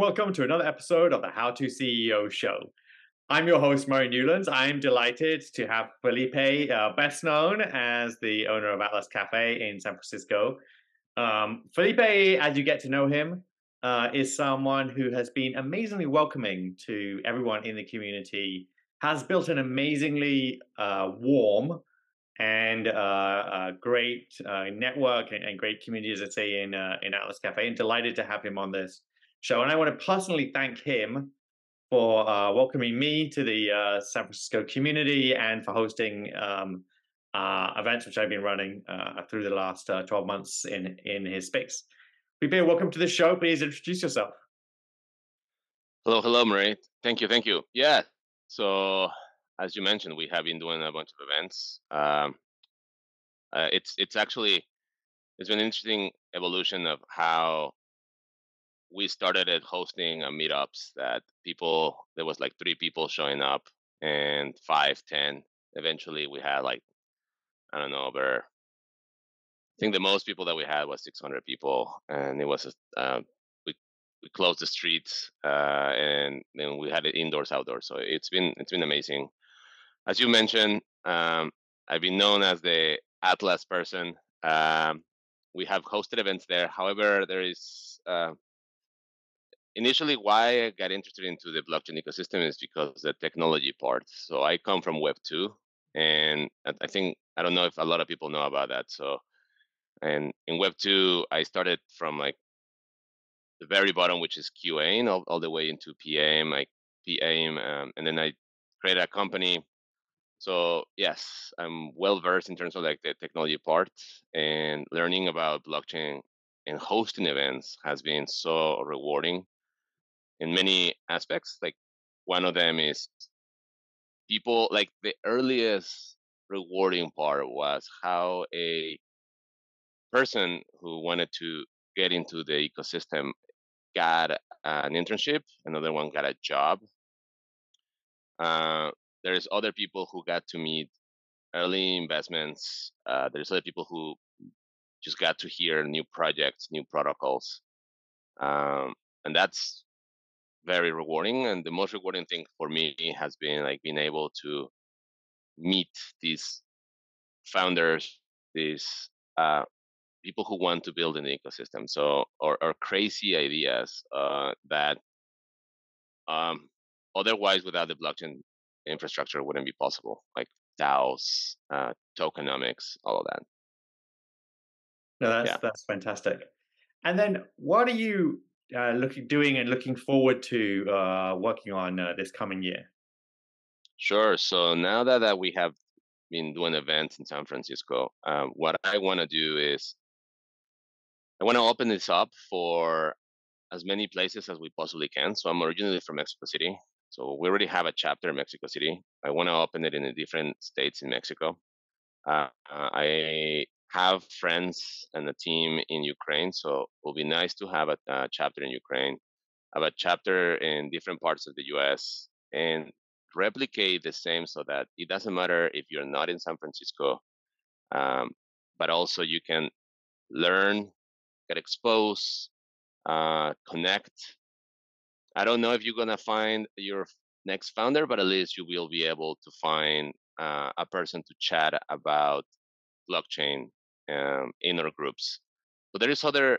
welcome to another episode of the How to CEO Show. I'm your host, Murray Newlands. I'm delighted to have Felipe, uh, best known as the owner of Atlas Cafe in San Francisco. Um, Felipe, as you get to know him, uh, is someone who has been amazingly welcoming to everyone in the community, has built an amazingly uh, warm and uh, a great uh, network and, and, great community, as I say, in, uh, in Atlas Cafe, and delighted to have him on this show. And I want to personally thank him for uh, welcoming me to the uh, San Francisco community and for hosting um, uh, events which I've been running uh, through the last uh, 12 months in, in his space. Bibi, welcome to the show. Please introduce yourself. Hello, hello, Murray. Thank you, thank you. Yeah, so as you mentioned, we have been doing a bunch of events. Um, uh, it's it's actually it's been an interesting evolution of how we started at hosting uh, meetups that people there was like three people showing up and five ten. Eventually we had like i don't know over i think the most people that we had was 600 people and it was uh, we we closed the streets uh, and then we had it indoors outdoors so it's been it's been amazing. As you mentioned um, i've been known as the atlas person. Um, we have hosted events there. However there is uh, initially why I got interested into the blockchain ecosystem is because the technology part. So I come from Web two, and I think I don't know if a lot of people know about that. So, and in Web two, I started from like the very bottom, which is QA, all, all the way into PAM, like PAM, um, and then I created a company. So yes, I'm well versed in terms of like the technology part and learning about blockchain and hosting events has been so rewarding in many aspects. Like one of them is people like the earliest rewarding part was how a person who wanted to get into the ecosystem got an internship, another one got a job. Uh, there's other people who got to meet early investments. Uh, there's other people who just got to hear new projects, new protocols, um, and that's very rewarding. And the most rewarding thing for me has been like being able to meet these founders, these uh, people who want to build an ecosystem. So, or, or crazy ideas uh, that um, otherwise without the blockchain infrastructure wouldn't be possible, like DAOs, uh, tokenomics, all of that. No, that's yeah. that's fantastic. And then, what are you uh, looking doing and looking forward to uh, working on uh, this coming year? Sure. So now that, that we have been doing events in San Francisco, um, what I want to do is I want to open this up for as many places as we possibly can. So I'm originally from Mexico City. So we already have a chapter in Mexico City. I want to open it in the different states in Mexico. Uh, I have friends and a team in Ukraine, so it will be nice to have a, a chapter in Ukraine, have a chapter in different parts of the US, and replicate the same so that it doesn't matter if you're not in San Francisco, um, but also you can learn, get exposed, uh, connect. I don't know if you're gonna find your next founder, but at least you will be able to find uh, a person to chat about blockchain um, inner groups. So there is other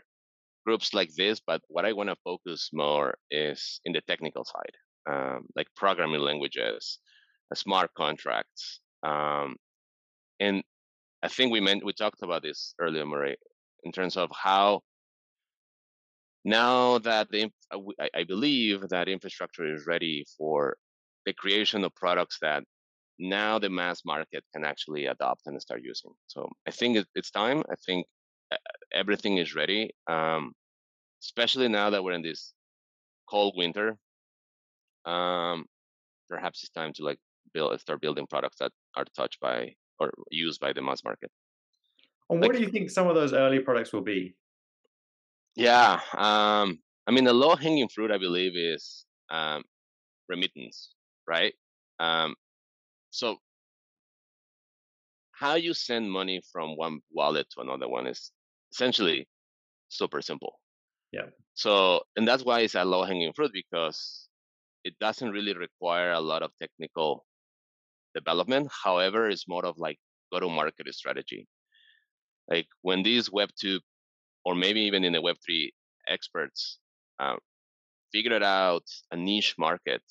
groups like this, but what I want to focus more is in the technical side, um, like programming languages, uh, smart contracts, um, and I think we meant we talked about this earlier, Murray, in terms of how now that the uh, I believe that infrastructure is ready for the creation of products that now the mass market can actually adopt and start using. So I think it's time. I think uh, everything is ready, um, especially now that we're in this cold winter. Um, perhaps it's time to like build, start building products that are touched by or used by the mass market. And what like, do you think some of those early products will be? Yeah, um, I mean the low hanging fruit, I believe, is um, remittance, right? Um, so how you send money from one wallet to another one is essentially super simple. Yeah. so and that's why it's a low hanging fruit because it doesn't really require a lot of technical development. However, it's more of like go to market strategy. Like when these Web two or maybe even in the Web three experts uh, figured out a niche market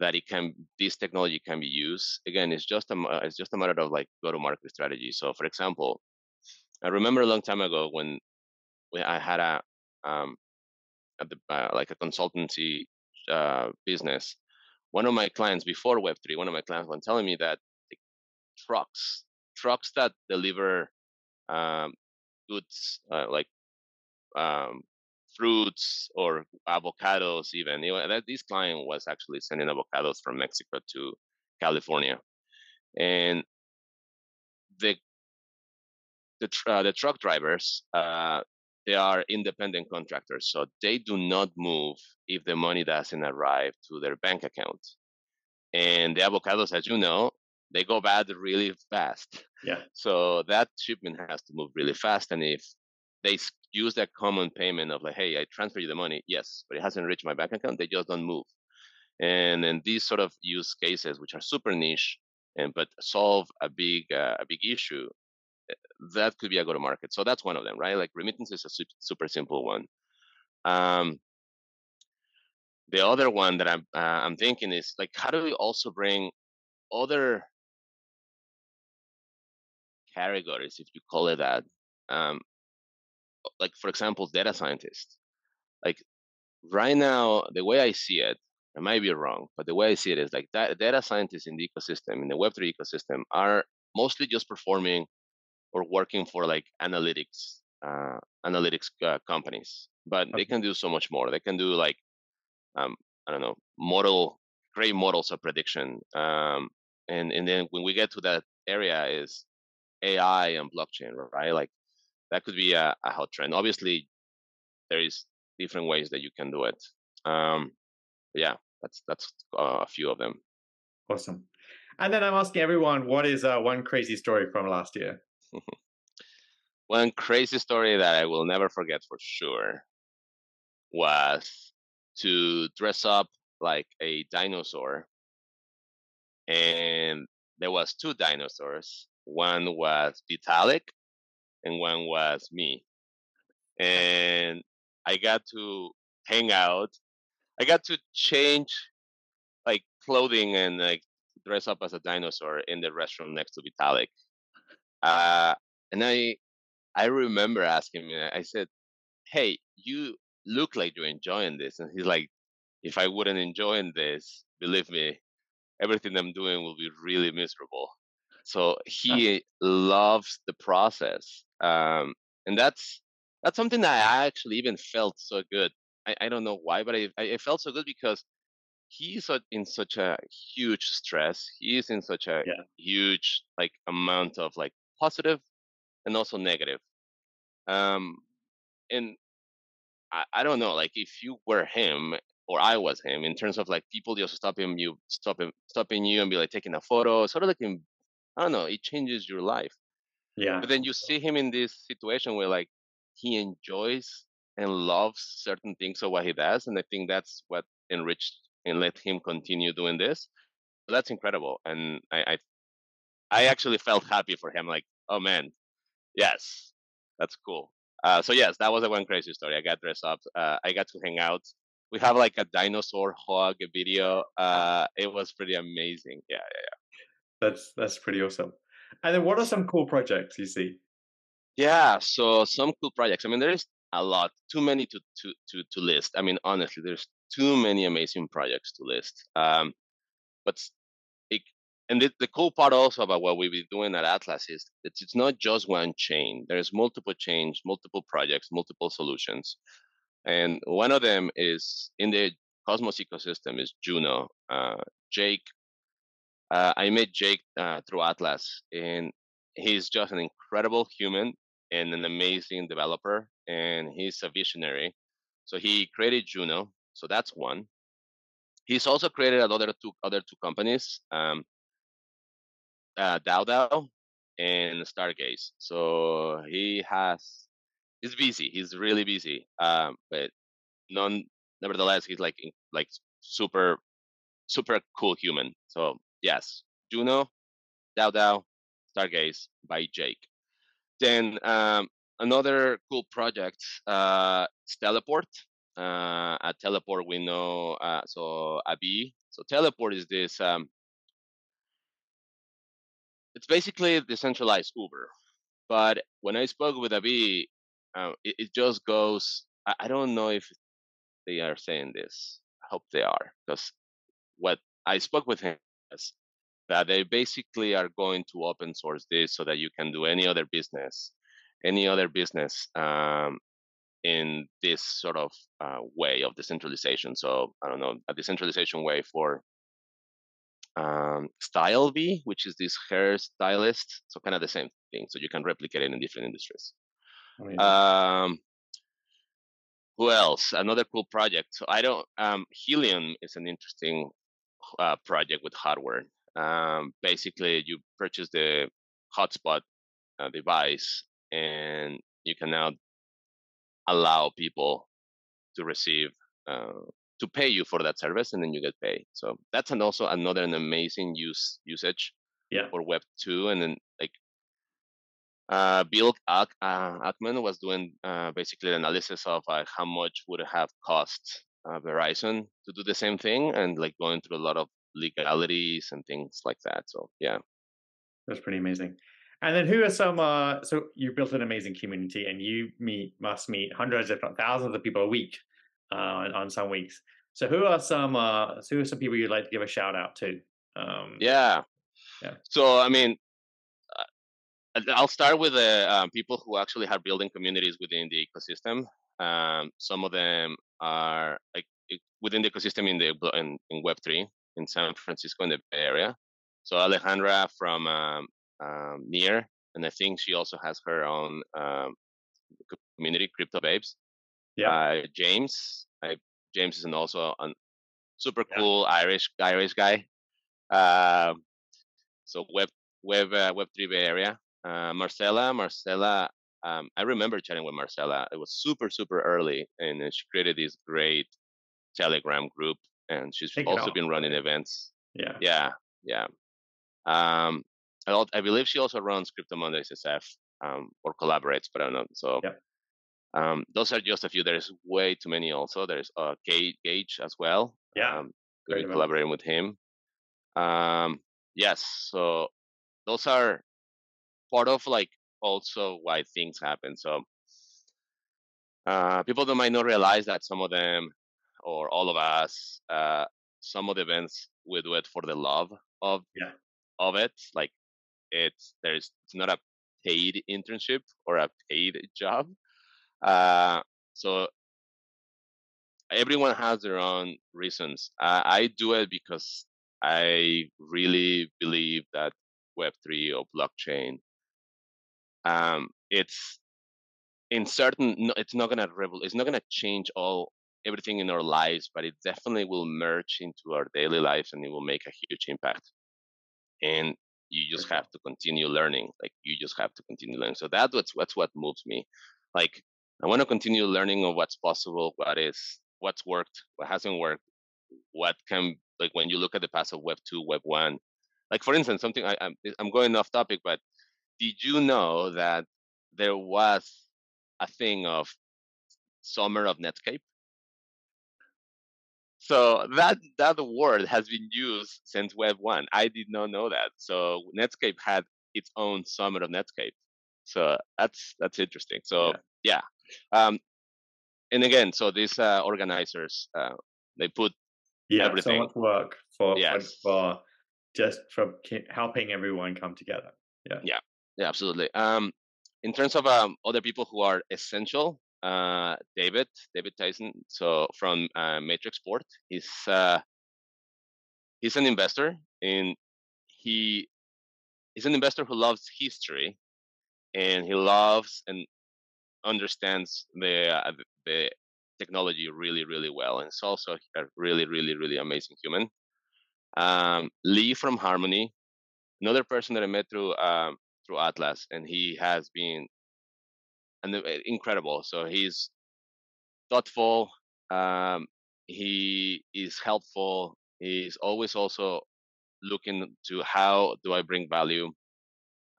that it can this technology can be used. Again, it's just a it's just a matter of like go to market strategy. So, for example, I remember a long time ago when I had a um, uh, like a consultancy uh, business. One of my clients before Web three, one of my clients was telling me that trucks, trucks that deliver um, goods uh, like um, fruits or avocados, even. You know, that this client was actually sending avocados from Mexico to California, and the the, uh, the truck drivers uh, they are independent contractors, so they do not move if the money doesn't arrive to their bank account. And the avocados, as you know, they go bad really fast. Yeah. So that shipment has to move really fast, and if they use that common payment of like, hey, I transfer you the money, yes, but it hasn't reached my bank account, they just don't move. And then these sort of use cases, which are super niche, and but solve a big uh, a big issue, eh, that could be a go to market. So that's one of them, right? Like remittance is a super simple one. Um, the other one that I'm uh, I'm thinking is like, how do we also bring other categories, if you call it that, um, like for example, data scientists. Like right now, the way I see it, I might be wrong, but the way I see it is like that data scientists in the ecosystem, in the Web3 ecosystem, are mostly just performing or working for like analytics, uh, analytics uh, companies. But okay. they can do so much more. They can do like, um, I don't know, model, great models of prediction. Um, and and then when we get to that area is AI and blockchain, right? Like that could be a, a hot trend. Obviously, there is different ways that you can do it. Um, yeah, that's that's uh, a few of them. Awesome. And then I'm asking everyone, what is uh, one crazy story from last year? one crazy story that I will never forget for sure was to dress up like a dinosaur, and there was two dinosaurs. One was Vitalik, and one was me. And I got to hang out. I got to change like clothing and like dress up as a dinosaur in the restroom next to Vitalik. Uh, and I I remember asking him, I said, Hey, you look like you're enjoying this. And he's like, If I wouldn't enjoy this, believe me, everything I'm doing will be really miserable. So he loves the process, um, and that's that's something that I actually even felt so good. I, I don't know why, but I, I felt so good because he's in such a huge stress. He's in such a yeah. huge like amount of like positive and also negative. Um, and I, I don't know, like if you were him or I was him in terms of like people just stopping you, stopping stopping you and be like taking a photo, sort of like in I don't know, it changes your life. Yeah. But then you see him in this situation where like he enjoys and loves certain things of what he does, and I think that's what enriched and let him continue doing this. So that's incredible, and I, I, I actually felt happy for him. Like, oh man, yes, that's cool. Uh, so yes, that was a one crazy story. I got dressed up. Uh, I got to hang out. We have like a dinosaur hug video. Uh, it was pretty amazing. Yeah, yeah, yeah that's that's pretty awesome. And then, what are some cool projects you see? Yeah, so some cool projects. I mean, there's a lot, too many to to to to list. I mean, honestly, there's too many amazing projects to list. Um, but it, and the, the cool part also about what we've been doing at Atlas is it's, it's not just one chain. There's multiple chains, multiple projects, multiple solutions, and one of them is in the Cosmos ecosystem is Juno. Uh, Jake uh, I met Jake uh, through Atlas, and he's just an incredible human and an amazing developer, and he's a visionary. So he created Juno. So that's one. He's also created another two other two companies, um, uh, DAO and Stargaze. So he has he's busy. He's really busy. Um, but non nevertheless he's like like super super cool human. So yes, Juno, DAO DAO, Stargaze by Jake. Then um, another cool project uh, is Teleport. Uh, at Teleport, we know uh, so Abi. So Teleport is this. Um, it's basically decentralized Uber. But when I spoke with Abi, uh, it, it, just goes. I, I don't know if they are saying this. I hope they are, because what I spoke with him is that they basically are going to open source this so that you can do any other business, any other business um, in this sort of uh, way of decentralization. So I don't know a decentralization way for um, StyleV, which is this hair stylist. So kind of the same thing. So you can replicate it in different industries. Um, who else? Another cool project. So I don't. Um, Helium is an interesting uh, project with hardware. Um, basically, you purchase the hotspot uh, device, and you can now allow people to receive uh, to pay you for that service, and then you get paid. So that's an also another an amazing use usage yeah. for Web two, and then like uh, Bill Ack, uh, Ackman was doing uh, basically analysis of uh, how much would it have cost uh, Verizon to do the same thing, and like going through a lot of legalities and things like that. So yeah, that's pretty amazing. And then who are some? Uh, so you built an amazing community, and you meet must meet hundreds, if not thousands, of people a week uh, on, some weeks. So who are some? Uh, so who are some people you'd like to give a shout out to? Um, yeah. Yeah. So I mean, uh, I'll start with the um, people who actually are building communities within the ecosystem. Um, some of them are like within the ecosystem in the in, in Web three in San Francisco in the Bay Area. So Alejandra from um, um, Near, and I think she also has her own um, community, Crypto Babes. Yeah. Uh, James, I, James is an also a super cool yeah. Irish Irish guy. Uh, so web web uh, web three Bay Area. Uh, Marcella, Marcella. Um, I remember chatting with Marcella. It was super super early, and she created this great Telegram group and she's Take also been running events. Yeah. Yeah. Yeah. Um, I, I believe she also runs Crypto Mondays SF um, or collaborates, but I don't know. So yep. um, those are just a few. There's way too many also. There's uh, Gage as well. Yeah. Um, collaborating with him. Um, yes. So those are part of like also why things happen. So uh, people that might not realize that some of them or all of us, uh, some of the events we do it for the love of yeah. of it. Like it's there's it's not a paid internship or a paid job. Uh, so everyone has their own reasons. Uh, I do it because I really believe that Web three or blockchain, um, it's in certain. It's not gonna revol- It's not gonna change all everything in our lives, but it definitely will merge into our daily lives and it will make a huge impact. And you just have to continue learning. Like you just have to continue learning. So that's what's that's what moves me. Like I want to continue learning of what's possible, what is what's worked, what hasn't worked, what can like when you look at the past of Web two, Web one. Like for instance, something I, I'm I'm going off topic, but did you know that there was a thing of summer of Netscape? So that that word has been used since Web one. I did not know that. So Netscape had its own summer of Netscape. So that's that's interesting. So yeah, yeah. Um, and again, so these uh, organizers uh, they put yeah everything. so much work for yes. for just for helping everyone come together. Yeah, yeah, yeah, absolutely. Um, in terms of um, other people who are essential uh, David, David Tyson. So from uh, Matrixport, he's uh, he's an investor, and he is an investor who loves history, and he loves and understands the uh, the technology really, really well, and it's also a really, really, really amazing human. Um, Lee from Harmony, another person that I met through um, through Atlas, and he has been and incredible. So he's thoughtful, Um, he is helpful. He's always also looking to how do I bring value.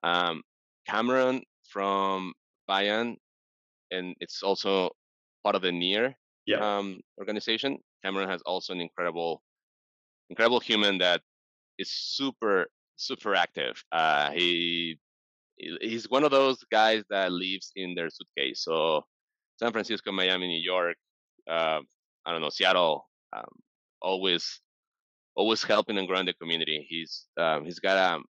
Um, Cameron from Bayan, and it's also part of the Near Yeah. um, organization. Cameron has also an incredible, incredible human that is super, super active. Uh, he- he's one of those guys that lives in their suitcase. So San Francisco, Miami, New York, uh, I don't know, Seattle, um, always, always helping and growing the community. He's um, he's got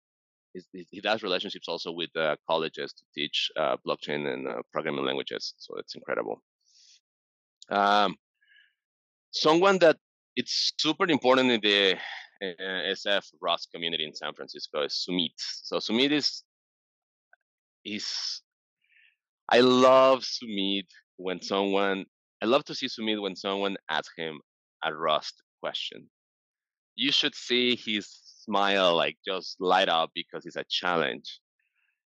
he he does relationships also with uh, colleges to teach uh, blockchain and uh, programming languages. So it's incredible. Um, someone that it's super important in the uh, SF Rust community in San Francisco is Sumit. So Sumit is he's I love Sumit when someone I love to see Sumit when someone asks him a Rust question. You should see his smile like just light up because it's a challenge.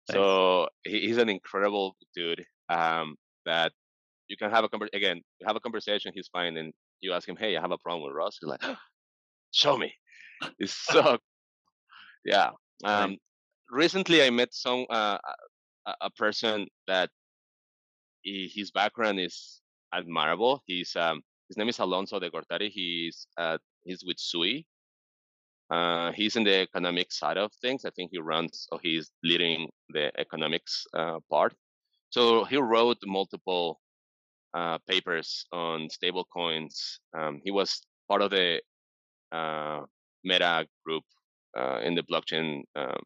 Nice. So he's an incredible dude. Um, that you can have a conversation. again, you have a conversation. He's fine, and you ask him, "Hey, I have a problem with Rust." He's like, "Show me." It's so yeah. Um, recently, I met some uh, a, person that he, his background is admirable. He's um, his name is Alonso de Gortari. He's uh, he's with SUI. Uh, he's in the economic side of things. I think he runs or he's leading the economics uh, part. So he wrote multiple uh, papers on stable coins. Um, he was part of the uh, Meta group uh, in the blockchain um,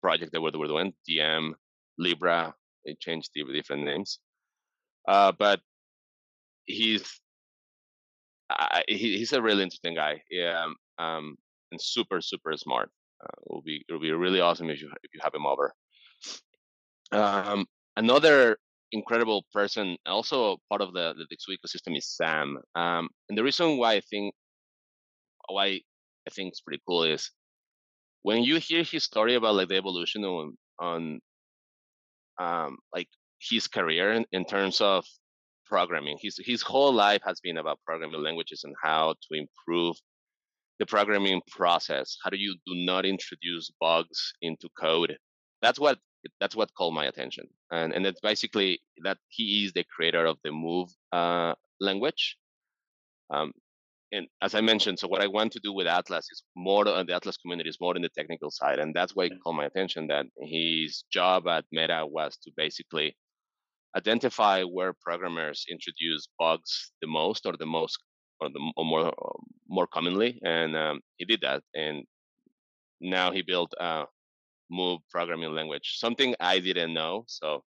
project that we were doing, Diem, Libra. They changed the different names, uh, but he's uh, he, he's a really interesting guy. Yeah, um, um, and super super smart. Uh, it will be it will be really awesome if you if you have him over. Um, another incredible person, also part of the the Dixu ecosystem, is Sam. Um, and the reason why I think why I think it's pretty cool is when you hear his story about like the evolution on on um, like his career in, in terms of programming. His his whole life has been about programming languages and how to improve the programming process. How do you do not introduce bugs into code? That's what that's what called my attention, and and it's basically that he is the creator of the Move uh, language. Um, and as I mentioned, so what I want to do with Atlas is more on the Atlas community is more in the technical side, and that's why it called my attention that his job at Meta was to basically identify where programmers introduce bugs the most or the most or the or more more commonly, and um, he did that, and now he built a Move programming language, something I didn't know. So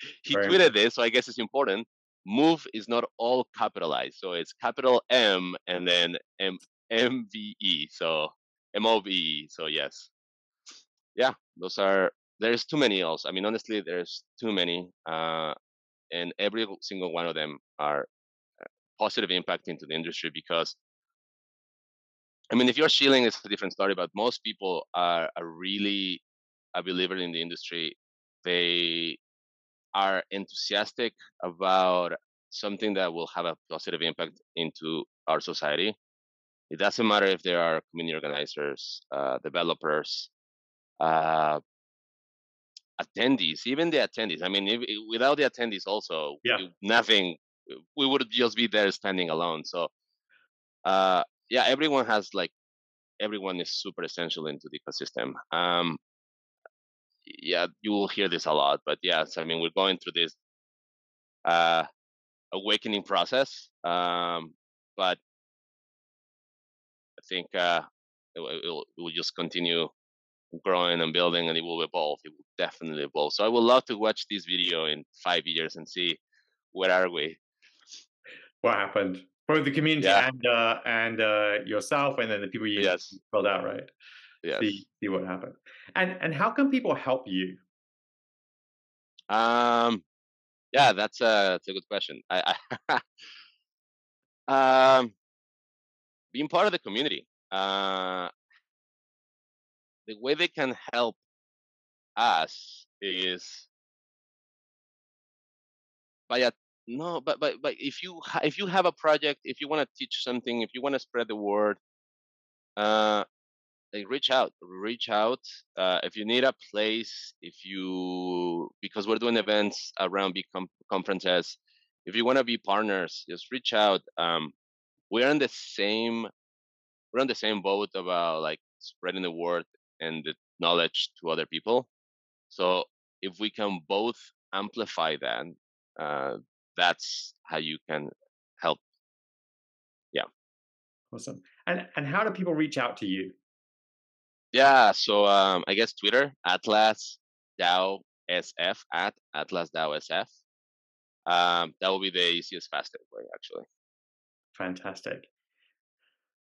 he tweeted this, so I guess it's important. Move is not all capitalized, so it's capital M and then M M V E, so M O V E. So yes, yeah, those are. There's too many else. I mean, honestly, there's too many, uh, and every single one of them are uh, positive impact into the industry because. I mean, if you're shilling, it's a different story. But most people are, are really a believer in the industry. They are enthusiastic about something that will have a positive impact into our society. It doesn't matter if there are community organizers, uh, developers, uh, attendees, even the attendees. I mean, if, if- without the attendees, also Yeah. we- nothing. We would just be there standing alone. So, uh, yeah, everyone has like everyone is super essential into the ecosystem. Um, yeah, you will hear this a lot, but yes, I mean, we're going through this uh, awakening process. Um, but I think uh, it, will- it, will, it will just continue growing and building, and it will evolve. It will definitely evolve. So I would love to watch this video in five years and see where are we. What happened? Both the community Yeah. and uh, and uh, yourself, and then the people you Yes. filled out, right? Yes. See see what happens. And and how can people help you? Um, yeah, that's a that's a good question. I, I um, being part of the community. Uh, the way they can help us is by a no, but but but if you if you have a project, if you want to teach something, if you want to spread the word, uh, like reach out, reach out. Uh, if you need a place, if you because we're doing events around big com- conferences, if you want to be partners, just reach out. Um, we're in the same we're on the same boat about like spreading the word and the knowledge to other people. So if we can both amplify that, uh, that's how you can help. Yeah. Awesome. And and how do people reach out to you? Yeah. So um, I guess Twitter Atlas DAO SF at Atlas DAO SF. Um, that will be the easiest, fastest way, actually. Fantastic.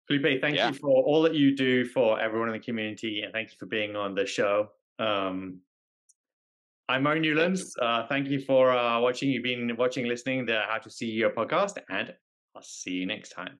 Felipe, thank yeah. you for all that you do for everyone in the community, and thank you for being on the show. Um, I'm Murray Newlands. Thank you, uh, thank you for uh, watching. You've been watching, listening the How to CEO podcast, and I'll see you next time.